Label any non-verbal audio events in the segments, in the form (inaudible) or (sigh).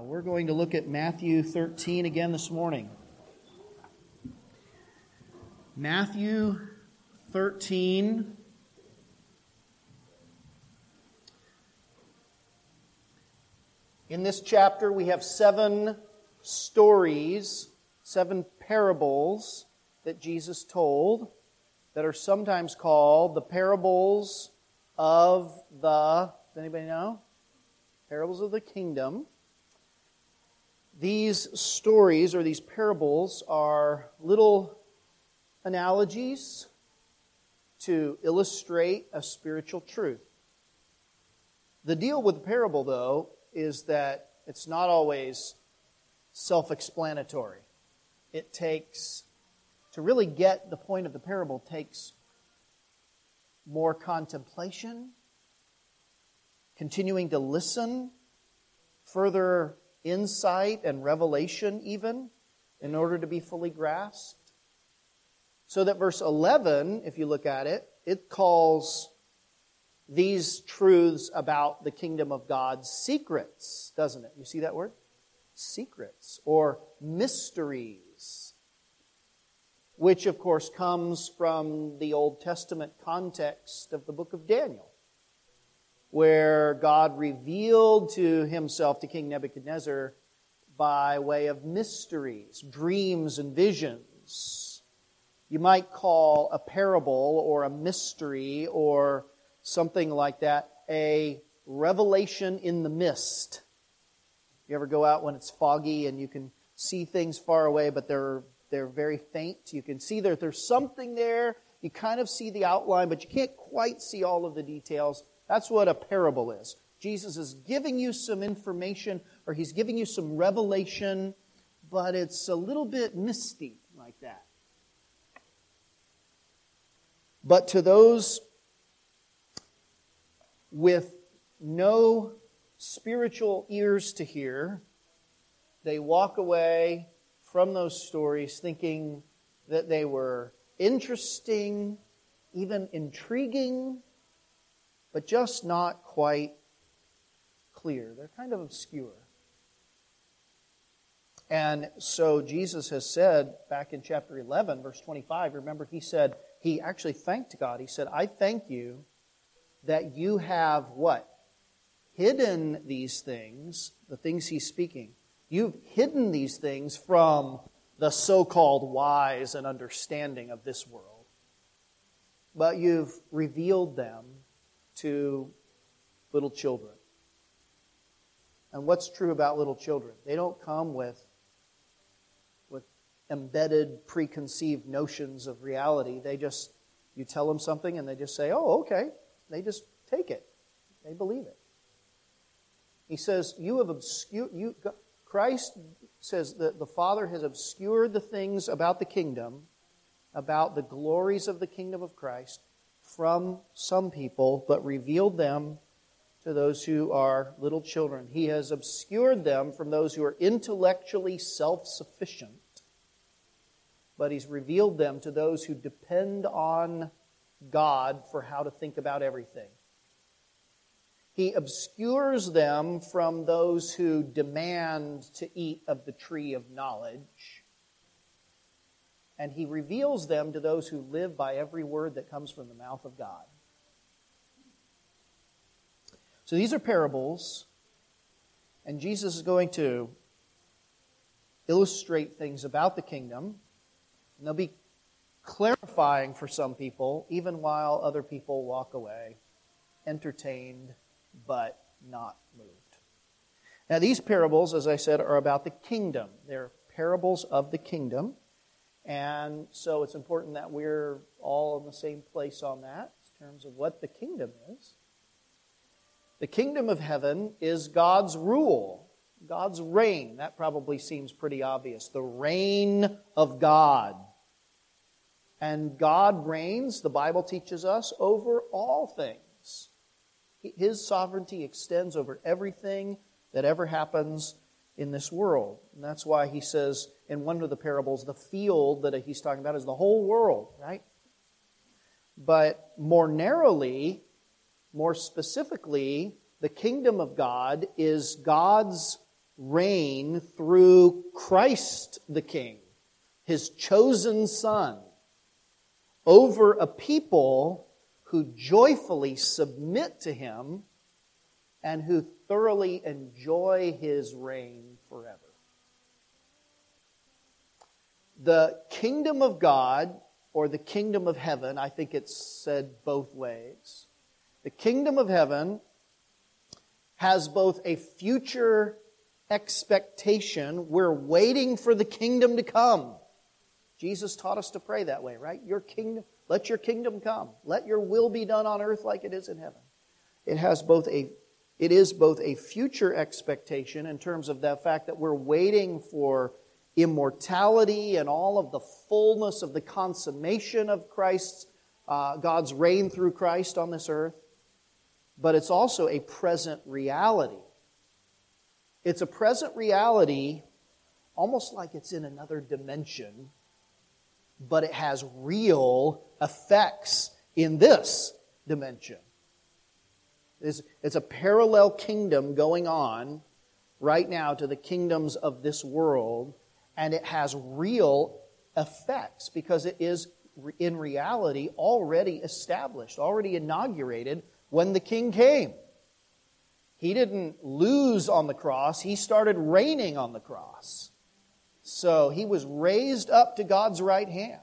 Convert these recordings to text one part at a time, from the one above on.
Uh, we're going to look at Matthew 13 again this morning. Matthew 13. In this chapter, we have seven stories, seven parables that Jesus told that are sometimes called the parables of the. Does anybody know? Parables of the kingdom. These stories or these parables are little analogies to illustrate a spiritual truth. The deal with the parable, though, is that it's not always self explanatory. It takes, to really get the point of the parable, takes more contemplation, continuing to listen, further insight and revelation, even, in order to be fully grasped. So that verse 11, if you look at it, it calls these truths about the kingdom of God secrets, doesn't it? You see that word? Secrets or mysteries, which of course comes from the Old Testament context of the book of Daniel where God revealed to himself to King Nebuchadnezzar by way of mysteries, dreams, and visions. You might call a parable or a mystery or something like that a revelation in the mist. You ever go out when it's foggy and you can see things far away, but they're, they're very faint? You can see that there's something there. You kind of see the outline, but you can't quite see all of the details. That's what a parable is. Jesus is giving you some information or he's giving you some revelation, but it's a little bit misty like that. But to those with no spiritual ears to hear, they walk away from those stories thinking that they were interesting, even intriguing, but just not quite clear. They're kind of obscure. And so Jesus has said back in chapter 11, verse 25, remember, he said, he actually thanked God. He said, I thank you that you have what? Hidden these things, the things he's speaking. You've hidden these things from the so called wise and understanding of this world, but you've revealed them to little children. And what's true about little children? They don't come with, with embedded, preconceived notions of reality. They just, you tell them something and they just say, oh, okay. They just take it. They believe it. He says, You have obscured, you, Christ says that the Father has obscured the things about the kingdom, about the glories of the kingdom of Christ, from some people, but revealed them to those who are little children. He has obscured them from those who are intellectually self sufficient, but He's revealed them to those who depend on God for how to think about everything. He obscures them from those who demand to eat of the tree of knowledge and he reveals them to those who live by every word that comes from the mouth of God. So these are parables, and Jesus is going to illustrate things about the kingdom, and they'll be clarifying for some people, even while other people walk away, entertained but not moved. Now, these parables, as I said, are about the kingdom. They're parables of the kingdom. And so it's important that we're all in the same place on that in terms of what the kingdom is. The kingdom of heaven is God's rule, God's reign. That probably seems pretty obvious. The reign of God. And God reigns, the Bible teaches us, over all things. His sovereignty extends over everything that ever happens in this world. And that's why he says in one of the parables, the field that he's talking about is the whole world, right? But more narrowly, more specifically, the kingdom of God is God's reign through Christ the King, his chosen Son, over a people who joyfully submit to him and who thoroughly enjoy his reign forever. The kingdom of God, or the kingdom of heaven, I think it's said both ways. The kingdom of heaven has both a future expectation, we're waiting for the kingdom to come. Jesus taught us to pray that way, right? Your kingdom, let your kingdom come. Let your will be done on earth like it is in heaven. It has both a it is both a future expectation in terms of the fact that we're waiting for immortality and all of the fullness of the consummation of Christ's, uh, God's reign through Christ on this earth. But it's also a present reality. It's a present reality almost like it's in another dimension, but it has real effects in this dimension. It's, it's a parallel kingdom going on right now to the kingdoms of this world, and it has real effects because it is in reality already established, already inaugurated when the king came. He didn't lose on the cross, he started reigning on the cross. So he was raised up to God's right hand.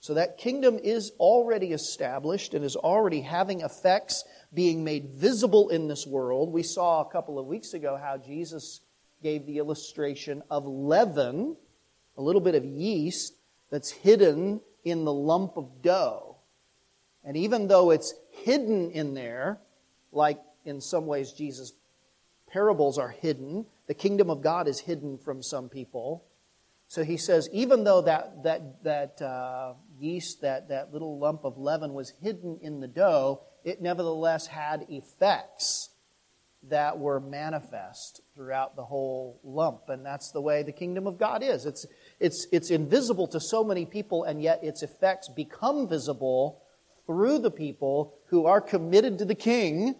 So that kingdom is already established and is already having effects being made visible in this world. We saw a couple of weeks ago how Jesus gave the illustration of leaven, a little bit of yeast that's hidden in the lump of dough. And even though it's hidden in there, like in some ways Jesus' parables are hidden, the kingdom of God is hidden from some people. So he says, even though that, that, that uh, yeast, that, that little lump of leaven was hidden in the dough, it nevertheless had effects that were manifest throughout the whole lump. And that's the way the kingdom of God is. It's, it's, it's invisible to so many people, and yet its effects become visible through the people who are committed to the king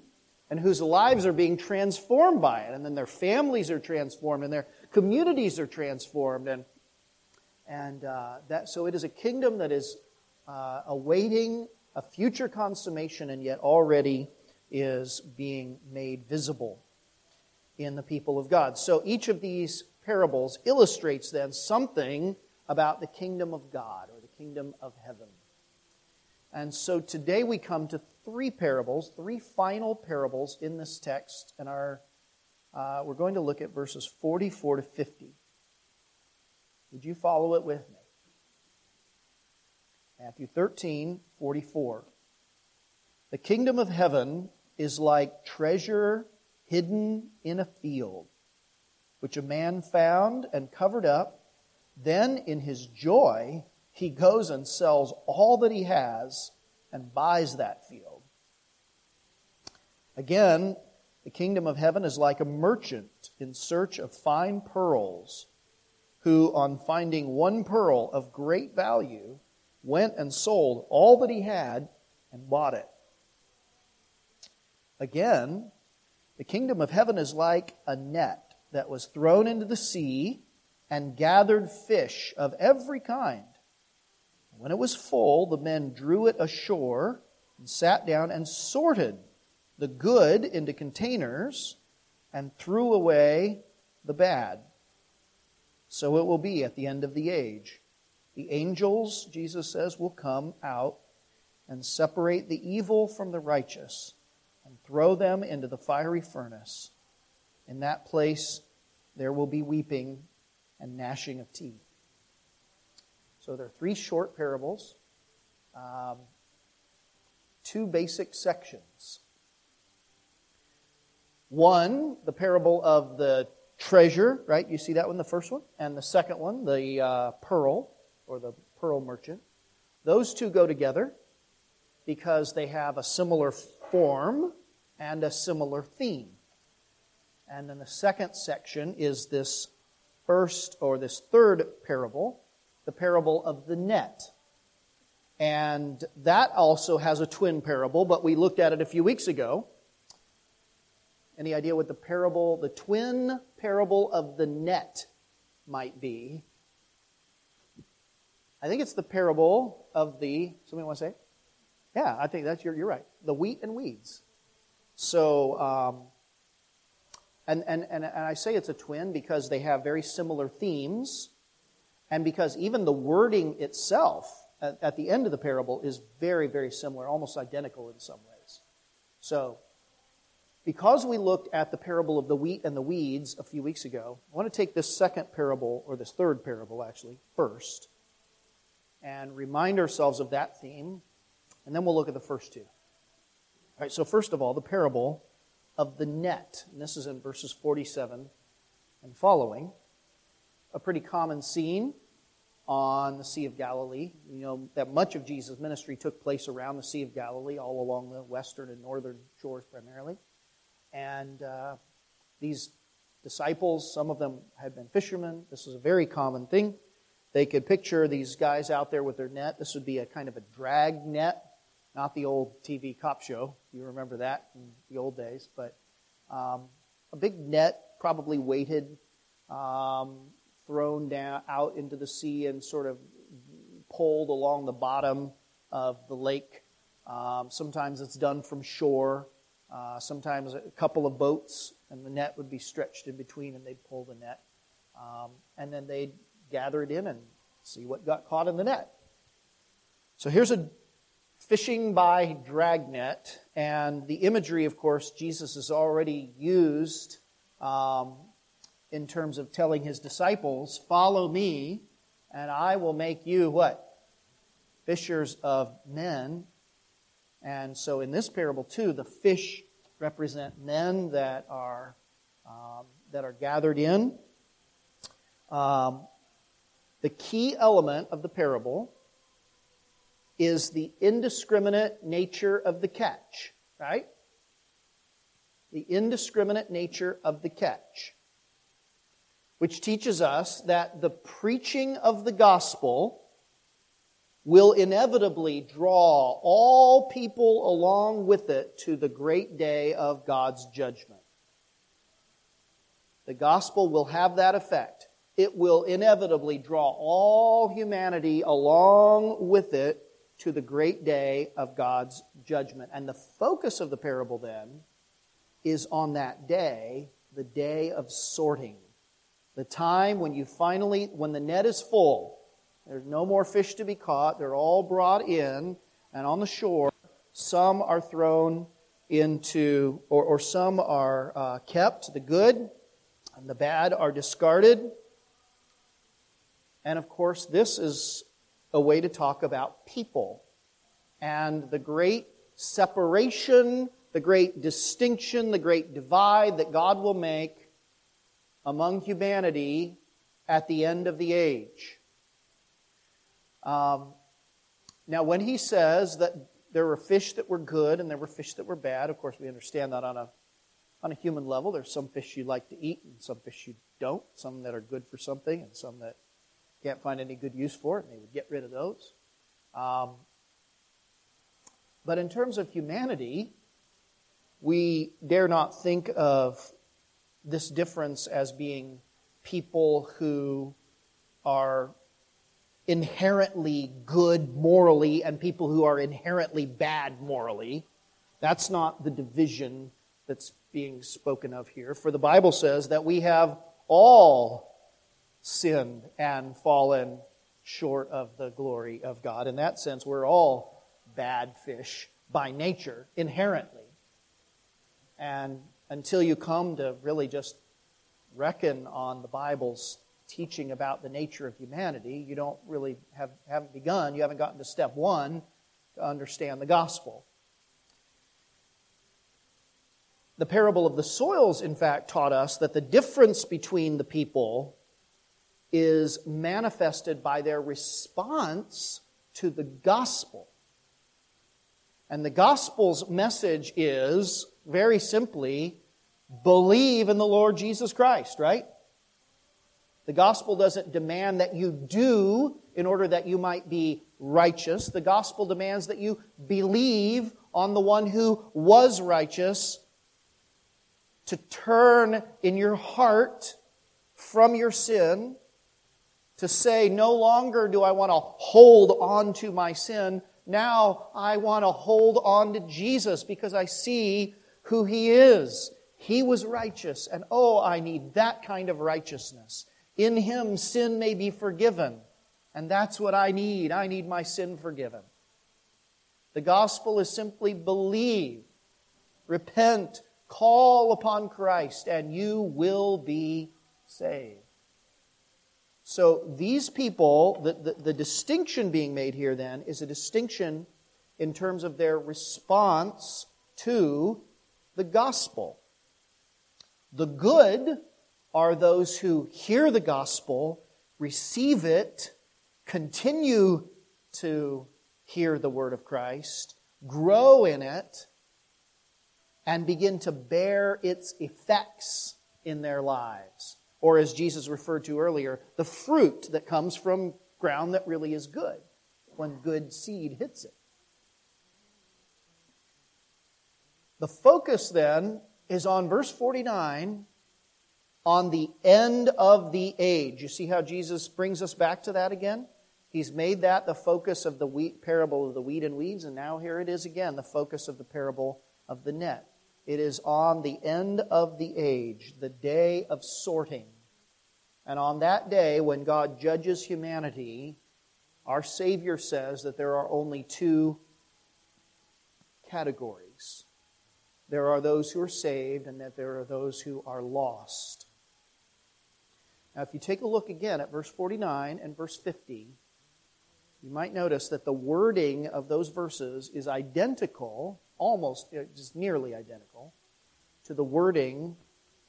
and whose lives are being transformed by it. And then their families are transformed, and their communities are transformed. And, and uh, that, so it is a kingdom that is uh, awaiting a future consummation and yet already is being made visible in the people of God. So each of these parables illustrates then something about the kingdom of God or the kingdom of heaven. And so today we come to three parables, three final parables in this text, and our, uh, we're going to look at verses 44 to 50. Would you follow it with me? Matthew 13, 44. The kingdom of heaven is like treasure hidden in a field, which a man found and covered up. Then, in his joy, he goes and sells all that he has and buys that field. Again, the kingdom of heaven is like a merchant in search of fine pearls, who, on finding one pearl of great value, went and sold all that he had and bought it. Again, the kingdom of heaven is like a net that was thrown into the sea and gathered fish of every kind. When it was full, the men drew it ashore and sat down and sorted the good into containers and threw away the bad. So it will be at the end of the age. The angels, Jesus says, will come out and separate the evil from the righteous and throw them into the fiery furnace. In that place, there will be weeping and gnashing of teeth. So there are three short parables, um, two basic sections. One, the parable of the treasure, right? You see that one, the first one? And the second one, the uh, pearl or the pearl merchant. Those two go together because they have a similar form and a similar theme. And then the second section is this first or this third parable, the parable of the net. And that also has a twin parable, but we looked at it a few weeks ago. Any idea what the parable, the twin parable of the net might be. I think it's the parable of the, somebody want to say? Yeah, I think that's, you're, you're right. The wheat and weeds. So, um, and, and, and, and I say it's a twin because they have very similar themes, and because even the wording itself at, at the end of the parable is very, very similar, almost identical in some ways. So, because we looked at the parable of the wheat and the weeds a few weeks ago, I want to take this second parable, or this third parable actually, first, and remind ourselves of that theme, and then we'll look at the first two. All right, so first of all, the parable of the net. And this is in verses 47 and following. A pretty common scene on the Sea of Galilee. You know that much of Jesus' ministry took place around the Sea of Galilee, all along the western and northern shores primarily. And uh, these disciples, some of them had been fishermen. This was a very common thing. They could picture these guys out there with their net. This would be a kind of a drag net, not the old TV cop show. You remember that in the old days, but um, a big net, probably weighted, um, thrown down out into the sea and sort of pulled along the bottom of the lake. Um, sometimes it's done from shore. Uh, sometimes a couple of boats, and the net would be stretched in between, and they'd pull the net. Um, and then they'd gather it in and see what got caught in the net. So here's a fishing by dragnet, and the imagery, of course, Jesus has already used um, in terms of telling his disciples, Follow me, and I will make you what? Fishers of men. And so in this parable, too, the fish represent men that are, um, that are gathered in. Um, the key element of the parable is the indiscriminate nature of the catch, right? The indiscriminate nature of the catch, which teaches us that the preaching of the gospel will inevitably draw all people along with it to the great day of God's judgment. The gospel will have that effect. It will inevitably draw all humanity along with it to the great day of God's judgment. And the focus of the parable then is on that day, the day of sorting. The time when you finally, when the net is full, there's no more fish to be caught. They're all brought in, and on the shore, some are thrown into, or, or some are uh, kept, the good and the bad are discarded. And of course, this is a way to talk about people and the great separation, the great distinction, the great divide that God will make among humanity at the end of the age. Um, now, when he says that there were fish that were good and there were fish that were bad, of course, we understand that on a, on a human level. There's some fish you like to eat and some fish you don't, some that are good for something and some that can't find any good use for it, and they would get rid of those. Um, but in terms of humanity, we dare not think of this difference as being people who are inherently good morally and people who are inherently bad morally. That's not the division that's being spoken of here. For the Bible says that we have all sinned and fallen short of the glory of God. In that sense, we're all bad fish by nature, inherently. And until you come to really just reckon on the Bible's teaching about the nature of humanity, you don't really have haven't begun, you haven't gotten to step one to understand the gospel. The parable of the soils, in fact, taught us that the difference between the people is manifested by their response to the gospel. And the gospel's message is very simply believe in the Lord Jesus Christ, right? The gospel doesn't demand that you do in order that you might be righteous. The gospel demands that you believe on the one who was righteous to turn in your heart from your sin, to say, no longer do I want to hold on to my sin. Now I want to hold on to Jesus because I see who He is. He was righteous, and oh, I need that kind of righteousness. In Him, sin may be forgiven, and that's what I need. I need my sin forgiven. The gospel is simply believe, repent, call upon Christ, and you will be saved. So these people, the, the, the, distinction being made here then is a distinction in terms of their response to the gospel. The good are those who hear the gospel, receive it, continue to hear the word of Christ, grow in it, and begin to bear its effects in their lives. Or, as Jesus referred to earlier, the fruit that comes from ground that really is good when good seed hits it. The focus then is on verse 49 on the end of the age. You see how Jesus brings us back to that again? He's made that the focus of the wheat parable of the wheat and weeds, and now here it is again, the focus of the parable of the net. It is on the end of the age, the day of sorting. And on that day, when God judges humanity, our Savior says that there are only two categories there are those who are saved, and that there are those who are lost. Now, if you take a look again at verse 49 and verse 50, you might notice that the wording of those verses is identical, almost uh, just nearly identical, to the wording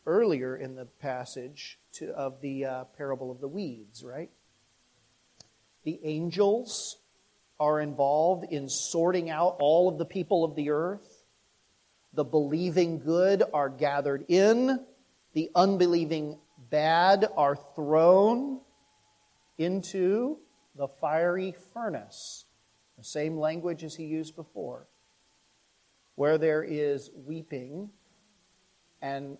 earlier in the passage to, of the uh, parable of the weeds, right? The angels are involved in sorting out all of the people of the earth. The believing good are gathered in. The unbelieving bad are thrown into the fiery furnace. The same language as he used before. Where there is weeping and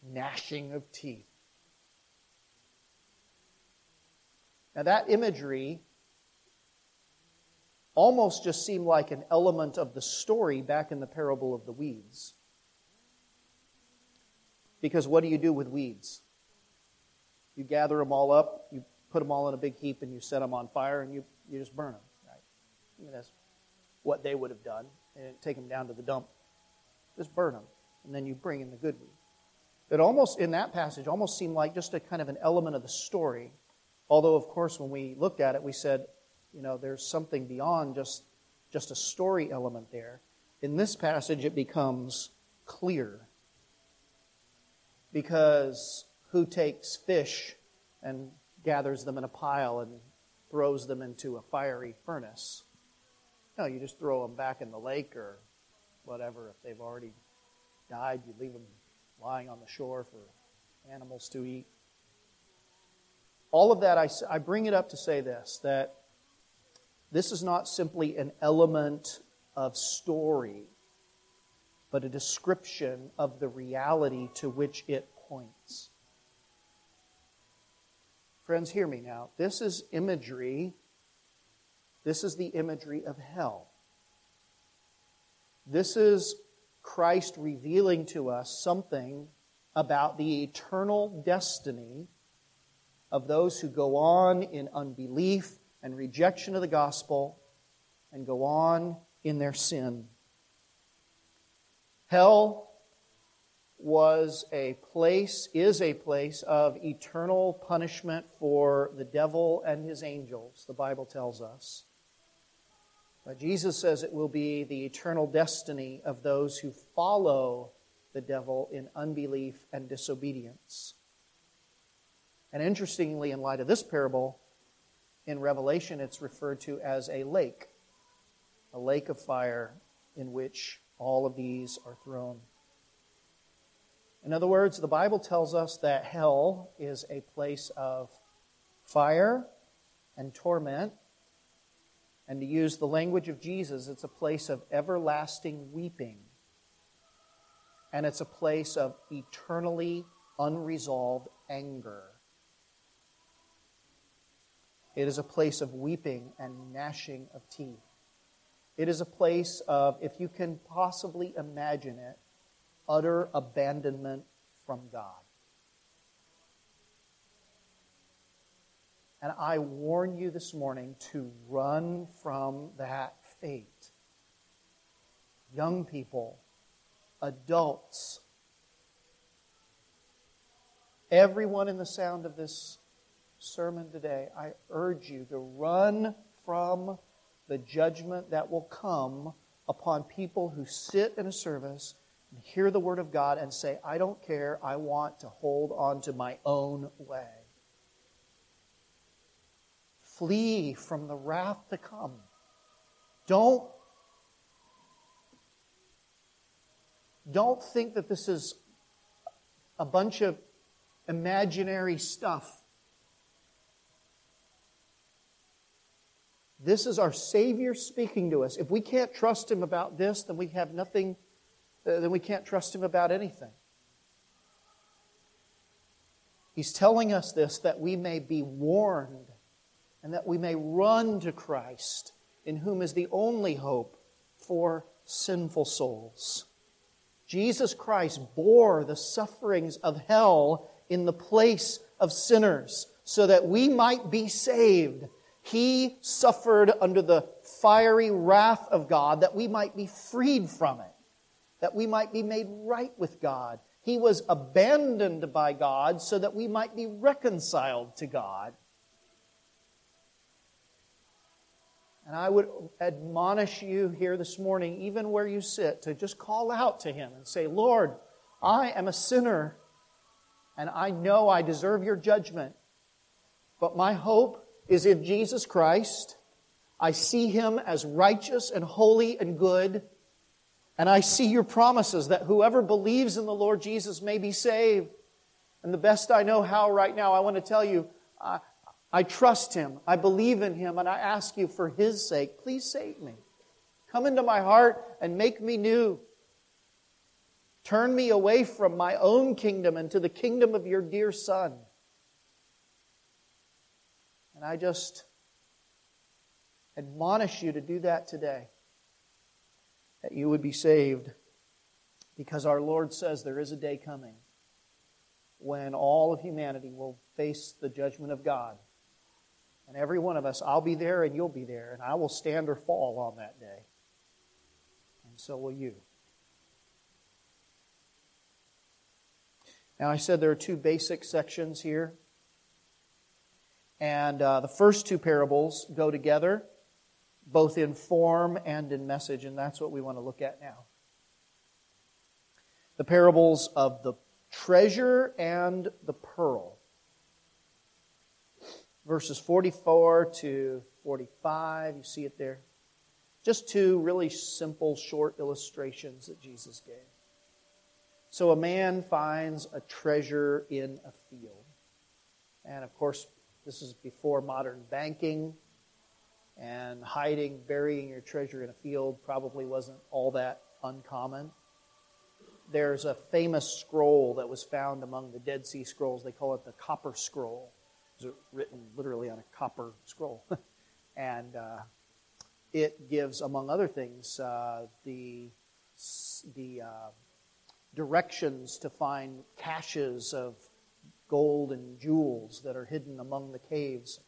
gnashing of teeth. Now, that imagery almost just seemed like an element of the story back in the parable of the weeds. Because what do you do with weeds? You gather them all up, you put them all in a big heap, and you set them on fire, and you, you just burn them. Right? I mean, that's what they would have done. And take them down to the dump. Just burn them, and then you bring in the good weed. It almost, in that passage, almost seemed like just a kind of an element of the story. Although, of course, when we looked at it, we said, you know, there's something beyond just, just a story element there. In this passage, it becomes clear. Because who takes fish and gathers them in a pile and throws them into a fiery furnace? No, you just throw them back in the lake or whatever. If they've already died, you leave them lying on the shore for animals to eat. All of that, I, I bring it up to say this that this is not simply an element of story, but a description of the reality to which it points. Friends, hear me now. This is imagery. This is the imagery of hell. This is Christ revealing to us something about the eternal destiny of those who go on in unbelief and rejection of the gospel and go on in their sin. Hell was a place, is a place of eternal punishment for the devil and his angels, the Bible tells us. But Jesus says it will be the eternal destiny of those who follow the devil in unbelief and disobedience. And interestingly, in light of this parable, in Revelation, it's referred to as a lake, a lake of fire in which all of these are thrown. In other words, the Bible tells us that hell is a place of fire and torment. And to use the language of Jesus, it's a place of everlasting weeping. and it's a place of eternally unresolved anger. It is a place of weeping and gnashing of teeth. It is a place of, if you can possibly imagine it, utter abandonment from God. And I warn you this morning to run from that fate. Young people, adults, everyone in the sound of this sermon today, I urge you to run from the judgment that will come upon people who sit in a service and hear the Word of God and say, I don't care, I want to hold on to my own way. Flee from the wrath to come. Don't, don't think that this is a bunch of imaginary stuff. This is our Savior speaking to us. If we can't trust Him about this, then we have nothing, uh, then we can't trust Him about anything. He's telling us this that we may be warned and that we may run to Christ, in whom is the only hope for sinful souls. Jesus Christ bore the sufferings of hell in the place of sinners so that we might be saved. He suffered under the fiery wrath of God that we might be freed from it, that we might be made right with God. He was abandoned by God so that we might be reconciled to God. And I would admonish you here this morning, even where you sit, to just call out to Him and say, Lord, I am a sinner and I know I deserve your judgment. But my hope is in Jesus Christ. I see him as righteous and holy and good. And I see your promises that whoever believes in the Lord Jesus may be saved. And the best I know how right now, I want to tell you, I, I trust him. I believe in him. And I ask you for his sake, please save me. Come into my heart and make me new. Turn me away from my own kingdom and to the kingdom of your dear Son. And I just admonish you to do that today, that you would be saved, because our Lord says there is a day coming when all of humanity will face the judgment of God. And every one of us, I'll be there and you'll be there, and I will stand or fall on that day. And so will you. Now, I said there are two basic sections here. And uh, the first two parables go together, both in form and in message, and that's what we want to look at now. The parables of the treasure and the pearl. Verses 44 to 45, you see it there. Just two really simple, short illustrations that Jesus gave. So a man finds a treasure in a field. And of course, this is before modern banking, and hiding, burying your treasure in a field probably wasn't all that uncommon. There's a famous scroll that was found among the Dead Sea Scrolls. They call it the Copper Scroll. Written literally on a copper scroll. (laughs) and uh, it gives, among other things, uh, the, the uh, directions to find caches of gold and jewels that are hidden among the caves.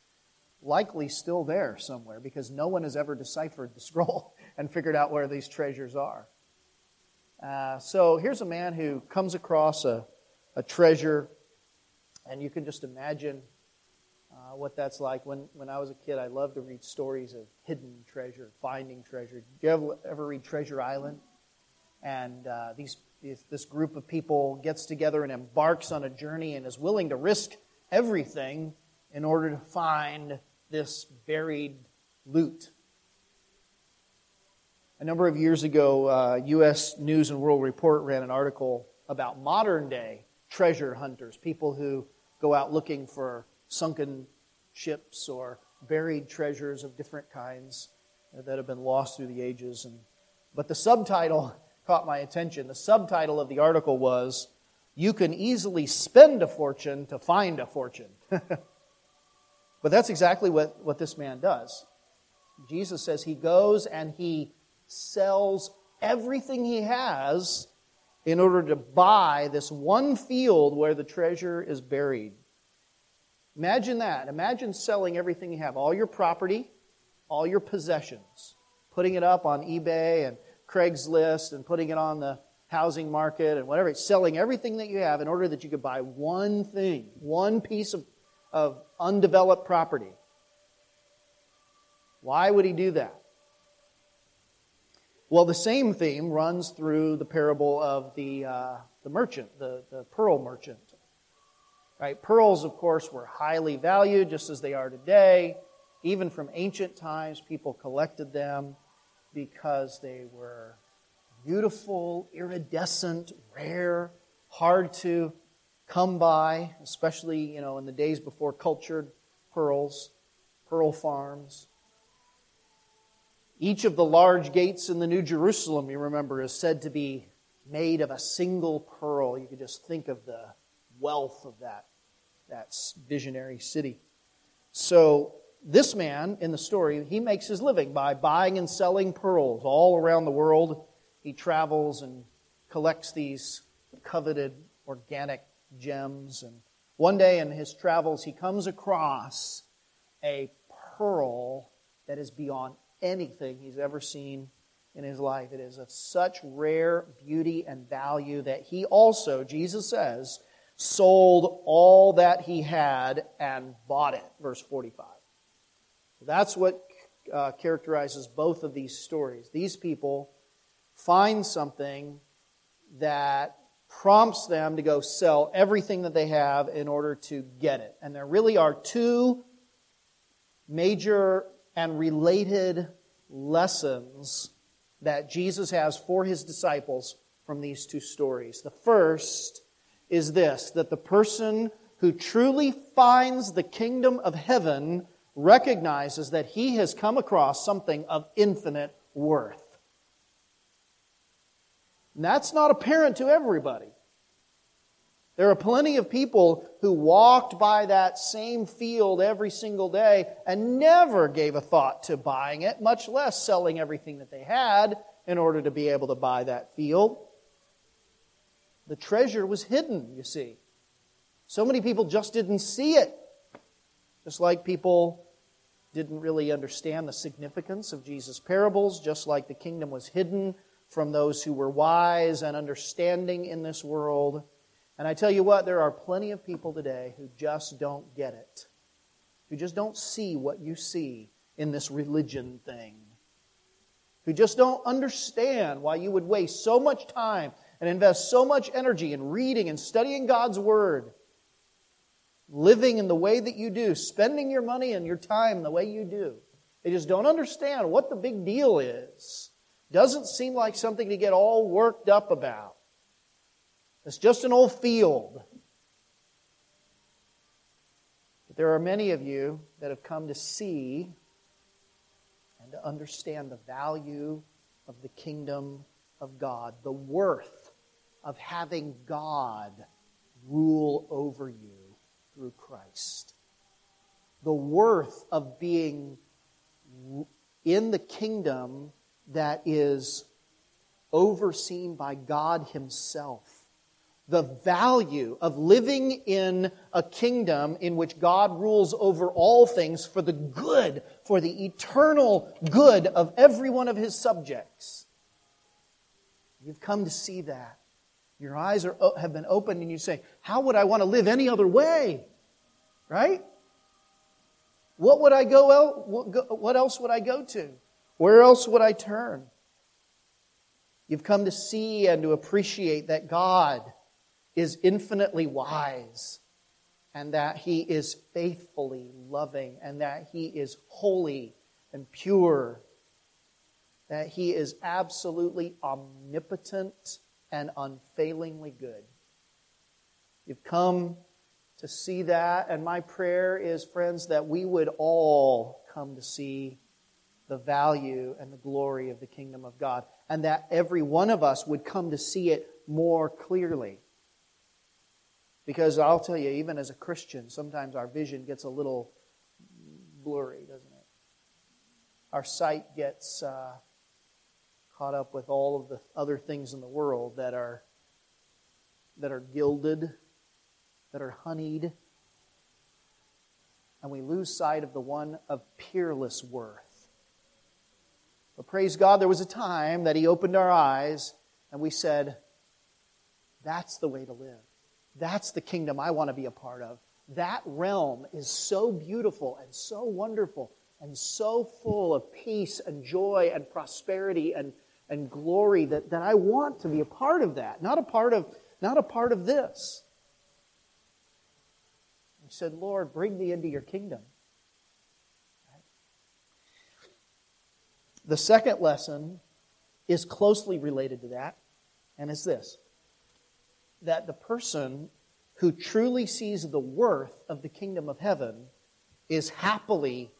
Likely still there somewhere because no one has ever deciphered the scroll (laughs) and figured out where these treasures are. Uh, so here's a man who comes across a, a treasure, and you can just imagine uh, what that's like. When, when I was a kid, I loved to read stories of hidden treasure, finding treasure. Did you ever, ever read Treasure Island? And uh, these this group of people gets together and embarks on a journey and is willing to risk everything in order to find this buried loot. A number of years ago, uh, U.S. News and World Report ran an article about modern day treasure hunters, people who go out looking for sunken ships or buried treasures of different kinds that have been lost through the ages. And, but the subtitle (laughs) caught my attention. The subtitle of the article was, You Can Easily Spend a Fortune to Find a Fortune. (laughs) but that's exactly what, what this man does. Jesus says he goes and he sells everything he has in order to buy this one field where the treasure is buried. Imagine that. Imagine selling everything you have, all your property, all your possessions, putting it up on eBay and Craigslist and putting it on the housing market and whatever. Selling everything that you have in order that you could buy one thing, one piece of, of undeveloped property. Why would he do that? Well, the same theme runs through the parable of the, uh, the merchant, the, the pearl merchant. Right? Pearls, of course, were highly valued, just as they are today. Even from ancient times, people collected them because they were beautiful, iridescent, rare, hard to come by, especially you know in the days before cultured pearls, pearl farms. Each of the large gates in the New Jerusalem, you remember, is said to be made of a single pearl. You could just think of the wealth of that, that visionary city. So, this man in the story, he makes his living by buying and selling pearls all around the world. He travels and collects these coveted organic gems. And one day in his travels, he comes across a pearl that is beyond anything he's ever seen in his life. It is of such rare beauty and value that he also, Jesus says, sold all that he had and bought it. Verse 45. That's what uh, characterizes both of these stories. These people find something that prompts them to go sell everything that they have in order to get it. And there really are two major and related lessons that Jesus has for his disciples from these two stories. The first is this that the person who truly finds the kingdom of heaven recognizes that he has come across something of infinite worth. And that's not apparent to everybody. There are plenty of people who walked by that same field every single day and never gave a thought to buying it, much less selling everything that they had in order to be able to buy that field. The treasure was hidden, you see. So many people just didn't see it. Just like people didn't really understand the significance of Jesus' parables, just like the kingdom was hidden from those who were wise and understanding in this world. And I tell you what, there are plenty of people today who just don't get it, who just don't see what you see in this religion thing, who just don't understand why you would waste so much time and invest so much energy in reading and studying God's Word, living in the way that you do, spending your money and your time the way you do. They just don't understand what the big deal is. Doesn't seem like something to get all worked up about. It's just an old field. But there are many of you that have come to see and to understand the value of the kingdom of God, the worth of having God rule over you through Christ, the worth of being in the kingdom that is overseen by God Himself the value of living in a kingdom in which God rules over all things for the good, for the eternal good of every one of his subjects. You've come to see that. Your eyes are, have been opened and you say, How would I want to live any other way? Right? What would I go el- what else would I go to? Where else would I turn? You've come to see and to appreciate that God is infinitely wise and that he is faithfully loving and that he is holy and pure, that he is absolutely omnipotent and unfailingly good. You've come to see that, and my prayer is, friends, that we would all come to see the value and the glory of the kingdom of God, and that every one of us would come to see it more clearly. Because I'll tell you, even as a Christian, sometimes our vision gets a little blurry, doesn't it? Our sight gets uh, caught up with all of the other things in the world that are that are gilded, that are honeyed, and we lose sight of the one of peerless worth. But praise God, there was a time that He opened our eyes and we said, That's the way to live. That's the kingdom I want to be a part of. That realm is so beautiful and so wonderful and so full of peace and joy and prosperity and, and glory that, that I want to be a part of that, not a part of, not a part of this. He said, Lord, bring me into your kingdom. The second lesson is closely related to that, and it's this that the person who truly sees the worth of the kingdom of heaven is happily,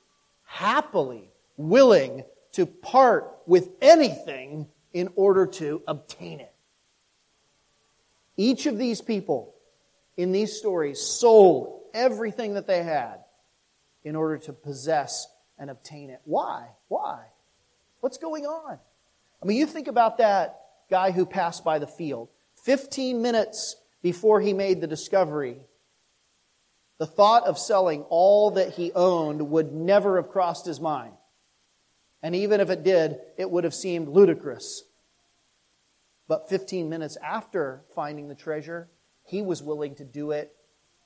happily willing to part with anything in order to obtain it. Each of these people in these stories sold everything that they had in order to possess and obtain it. Why? Why? What's going on? I mean, you think about that guy who passed by the field. 15 minutes before he made the discovery, the thought of selling all that he owned would never have crossed his mind. And even if it did, it would have seemed ludicrous. But 15 minutes after finding the treasure, he was willing to do it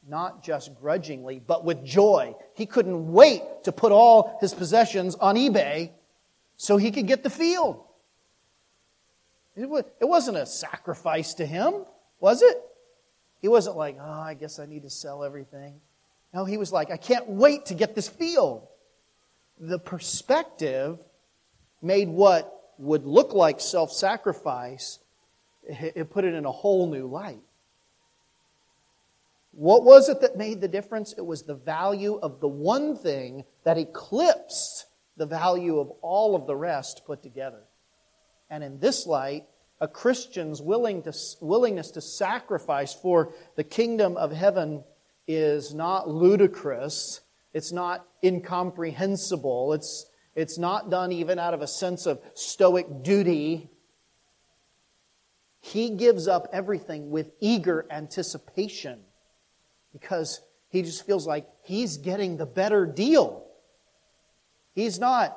not just grudgingly, but with joy. He couldn't wait to put all his possessions on eBay so he could get the field. It wasn't a sacrifice to him, was it? He wasn't like, oh, I guess I need to sell everything. No, he was like, I can't wait to get this field. The perspective made what would look like self sacrifice, it put it in a whole new light. What was it that made the difference? It was the value of the one thing that eclipsed the value of all of the rest put together. And in this light, a Christian's willing to, willingness to sacrifice for the kingdom of heaven is not ludicrous. It's not incomprehensible. It's, it's not done even out of a sense of stoic duty. He gives up everything with eager anticipation because he just feels like he's getting the better deal. He's not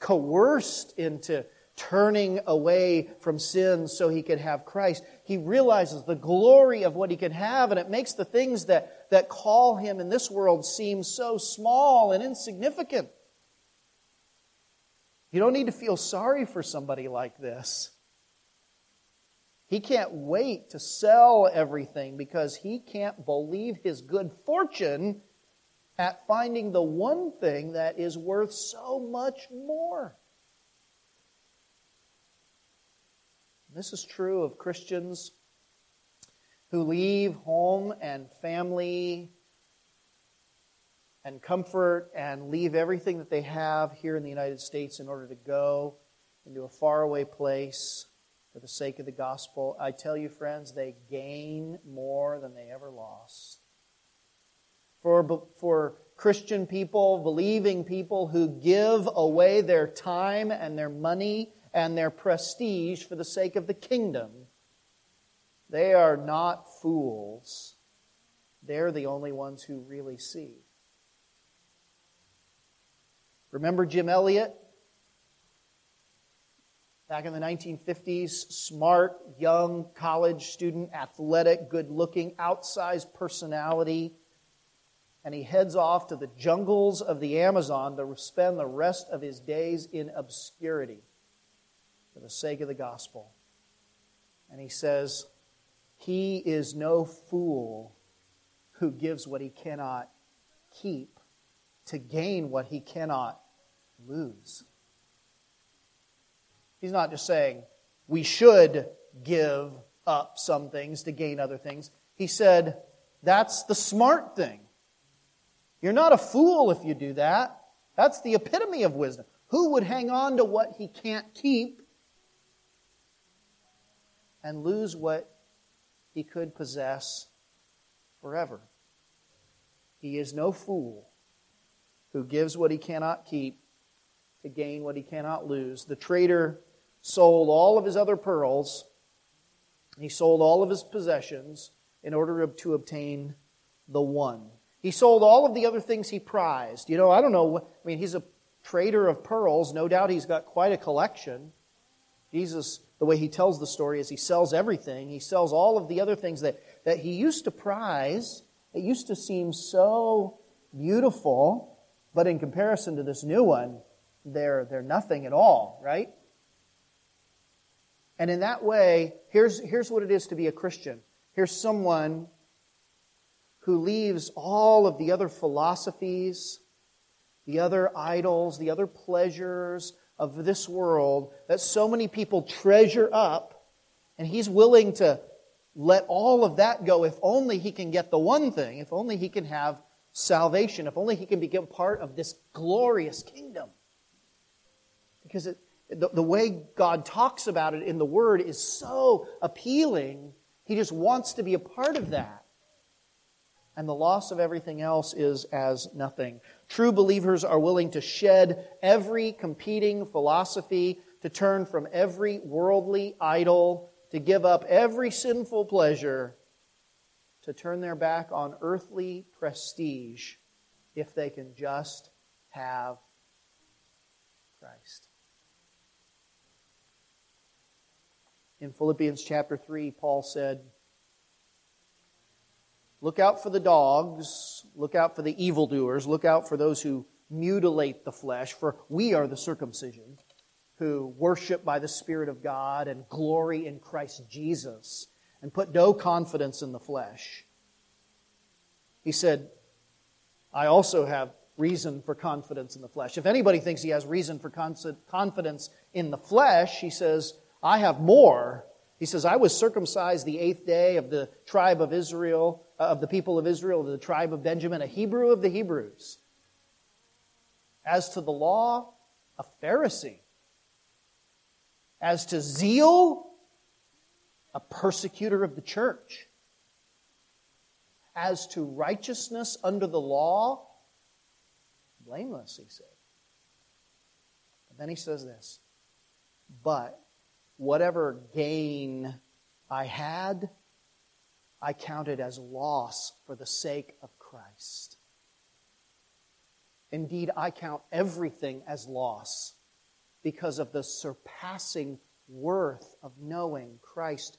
coerced into turning away from sin so he could have Christ. He realizes the glory of what he can have, and it makes the things that, that call him in this world seem so small and insignificant. You don't need to feel sorry for somebody like this. He can't wait to sell everything because he can't believe his good fortune at finding the one thing that is worth so much more. This is true of Christians who leave home and family and comfort and leave everything that they have here in the United States in order to go into a faraway place for the sake of the gospel. I tell you, friends, they gain more than they ever lost. For, for Christian people, believing people who give away their time and their money and their prestige for the sake of the kingdom. They are not fools. They're the only ones who really see. Remember Jim Elliot? Back in the 1950s, smart, young college student, athletic, good looking, outsized personality. And he heads off to the jungles of the Amazon to spend the rest of his days in obscurity for the sake of the gospel. And he says, He is no fool who gives what he cannot keep to gain what he cannot lose. He's not just saying we should give up some things to gain other things. He said that's the smart thing. You're not a fool if you do that. That's the epitome of wisdom. Who would hang on to what he can't keep and lose what he could possess forever? He is no fool who gives what he cannot keep to gain what he cannot lose. The trader sold all of his other pearls, he sold all of his possessions in order to obtain the one. He sold all of the other things he prized. You know, I don't know. I mean, he's a trader of pearls. No doubt he's got quite a collection. Jesus, the way he tells the story is he sells everything. He sells all of the other things that, that he used to prize. It used to seem so beautiful, but in comparison to this new one, they're, they're nothing at all, right? And in that way, here's, here's what it is to be a Christian. Here's someone who leaves all of the other philosophies, the other idols, the other pleasures of this world that so many people treasure up, and he's willing to let all of that go if only he can get the one thing, if only he can have salvation, if only he can become part of this glorious kingdom. Because it, the, the way God talks about it in the Word is so appealing, he just wants to be a part of that. And the loss of everything else is as nothing. True believers are willing to shed every competing philosophy, to turn from every worldly idol, to give up every sinful pleasure, to turn their back on earthly prestige if they can just have Christ. In Philippians chapter 3, Paul said, Look out for the dogs, look out for the evildoers, look out for those who mutilate the flesh, for we are the circumcision who worship by the Spirit of God and glory in Christ Jesus and put no confidence in the flesh. He said, I also have reason for confidence in the flesh. If anybody thinks he has reason for confidence in the flesh, he says, I have more. He says, I was circumcised the eighth day of the tribe of Israel, uh, of the people of Israel, of the tribe of Benjamin, a Hebrew of the Hebrews. As to the law, a Pharisee. As to zeal, a persecutor of the church. As to righteousness under the law, blameless, he said. And then he says this, but whatever gain I had, I counted as loss for the sake of Christ. Indeed, I count everything as loss because of the surpassing worth of knowing Christ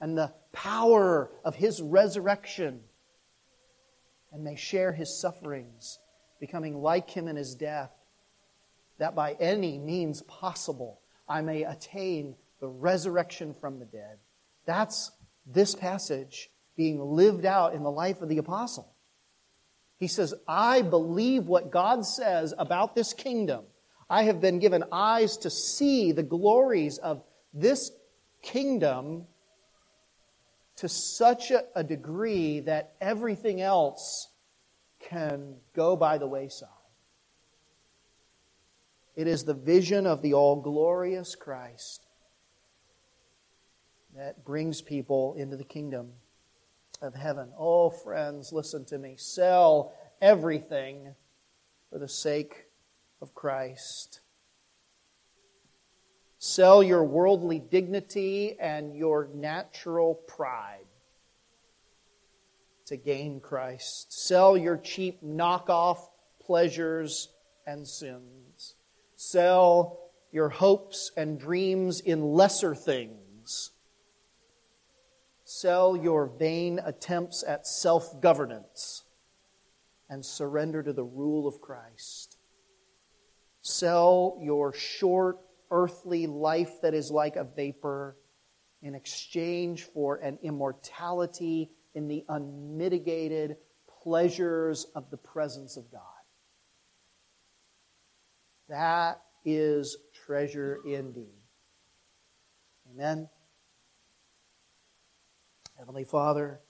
and the power of His resurrection and may share His sufferings, becoming like Him in His death, that by any means possible I may attain the resurrection from the dead. That's this passage being lived out in the life of the apostle. He says, I believe what God says about this kingdom. I have been given eyes to see the glories of this kingdom to such a, a degree that everything else can go by the wayside. It is the vision of the all glorious Christ that brings people into the kingdom of heaven. Oh, friends, listen to me. Sell everything for the sake of Christ. Sell your worldly dignity and your natural pride to gain Christ. Sell your cheap knockoff pleasures and sins. Sell your hopes and dreams in lesser things Sell your vain attempts at self governance and surrender to the rule of Christ. Sell your short earthly life that is like a vapor in exchange for an immortality in the unmitigated pleasures of the presence of God. That is treasure indeed. Amen. Heavenly Father,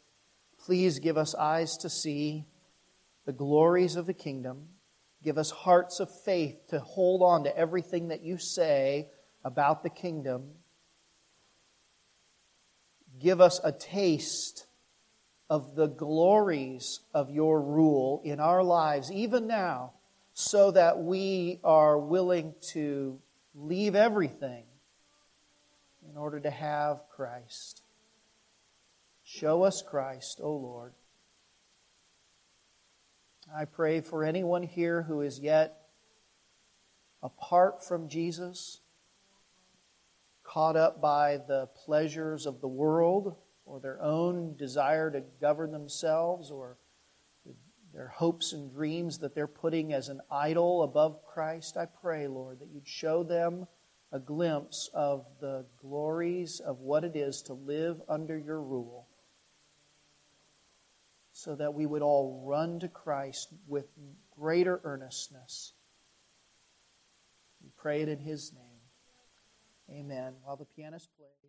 please give us eyes to see the glories of the kingdom. Give us hearts of faith to hold on to everything that you say about the kingdom. Give us a taste of the glories of your rule in our lives, even now, so that we are willing to leave everything in order to have Christ. Show us Christ, O Lord. I pray for anyone here who is yet apart from Jesus, caught up by the pleasures of the world or their own desire to govern themselves or their hopes and dreams that they're putting as an idol above Christ. I pray, Lord, that you'd show them a glimpse of the glories of what it is to live under your rule so that we would all run to Christ with greater earnestness. We pray it in His name. Amen. While the pianist plays.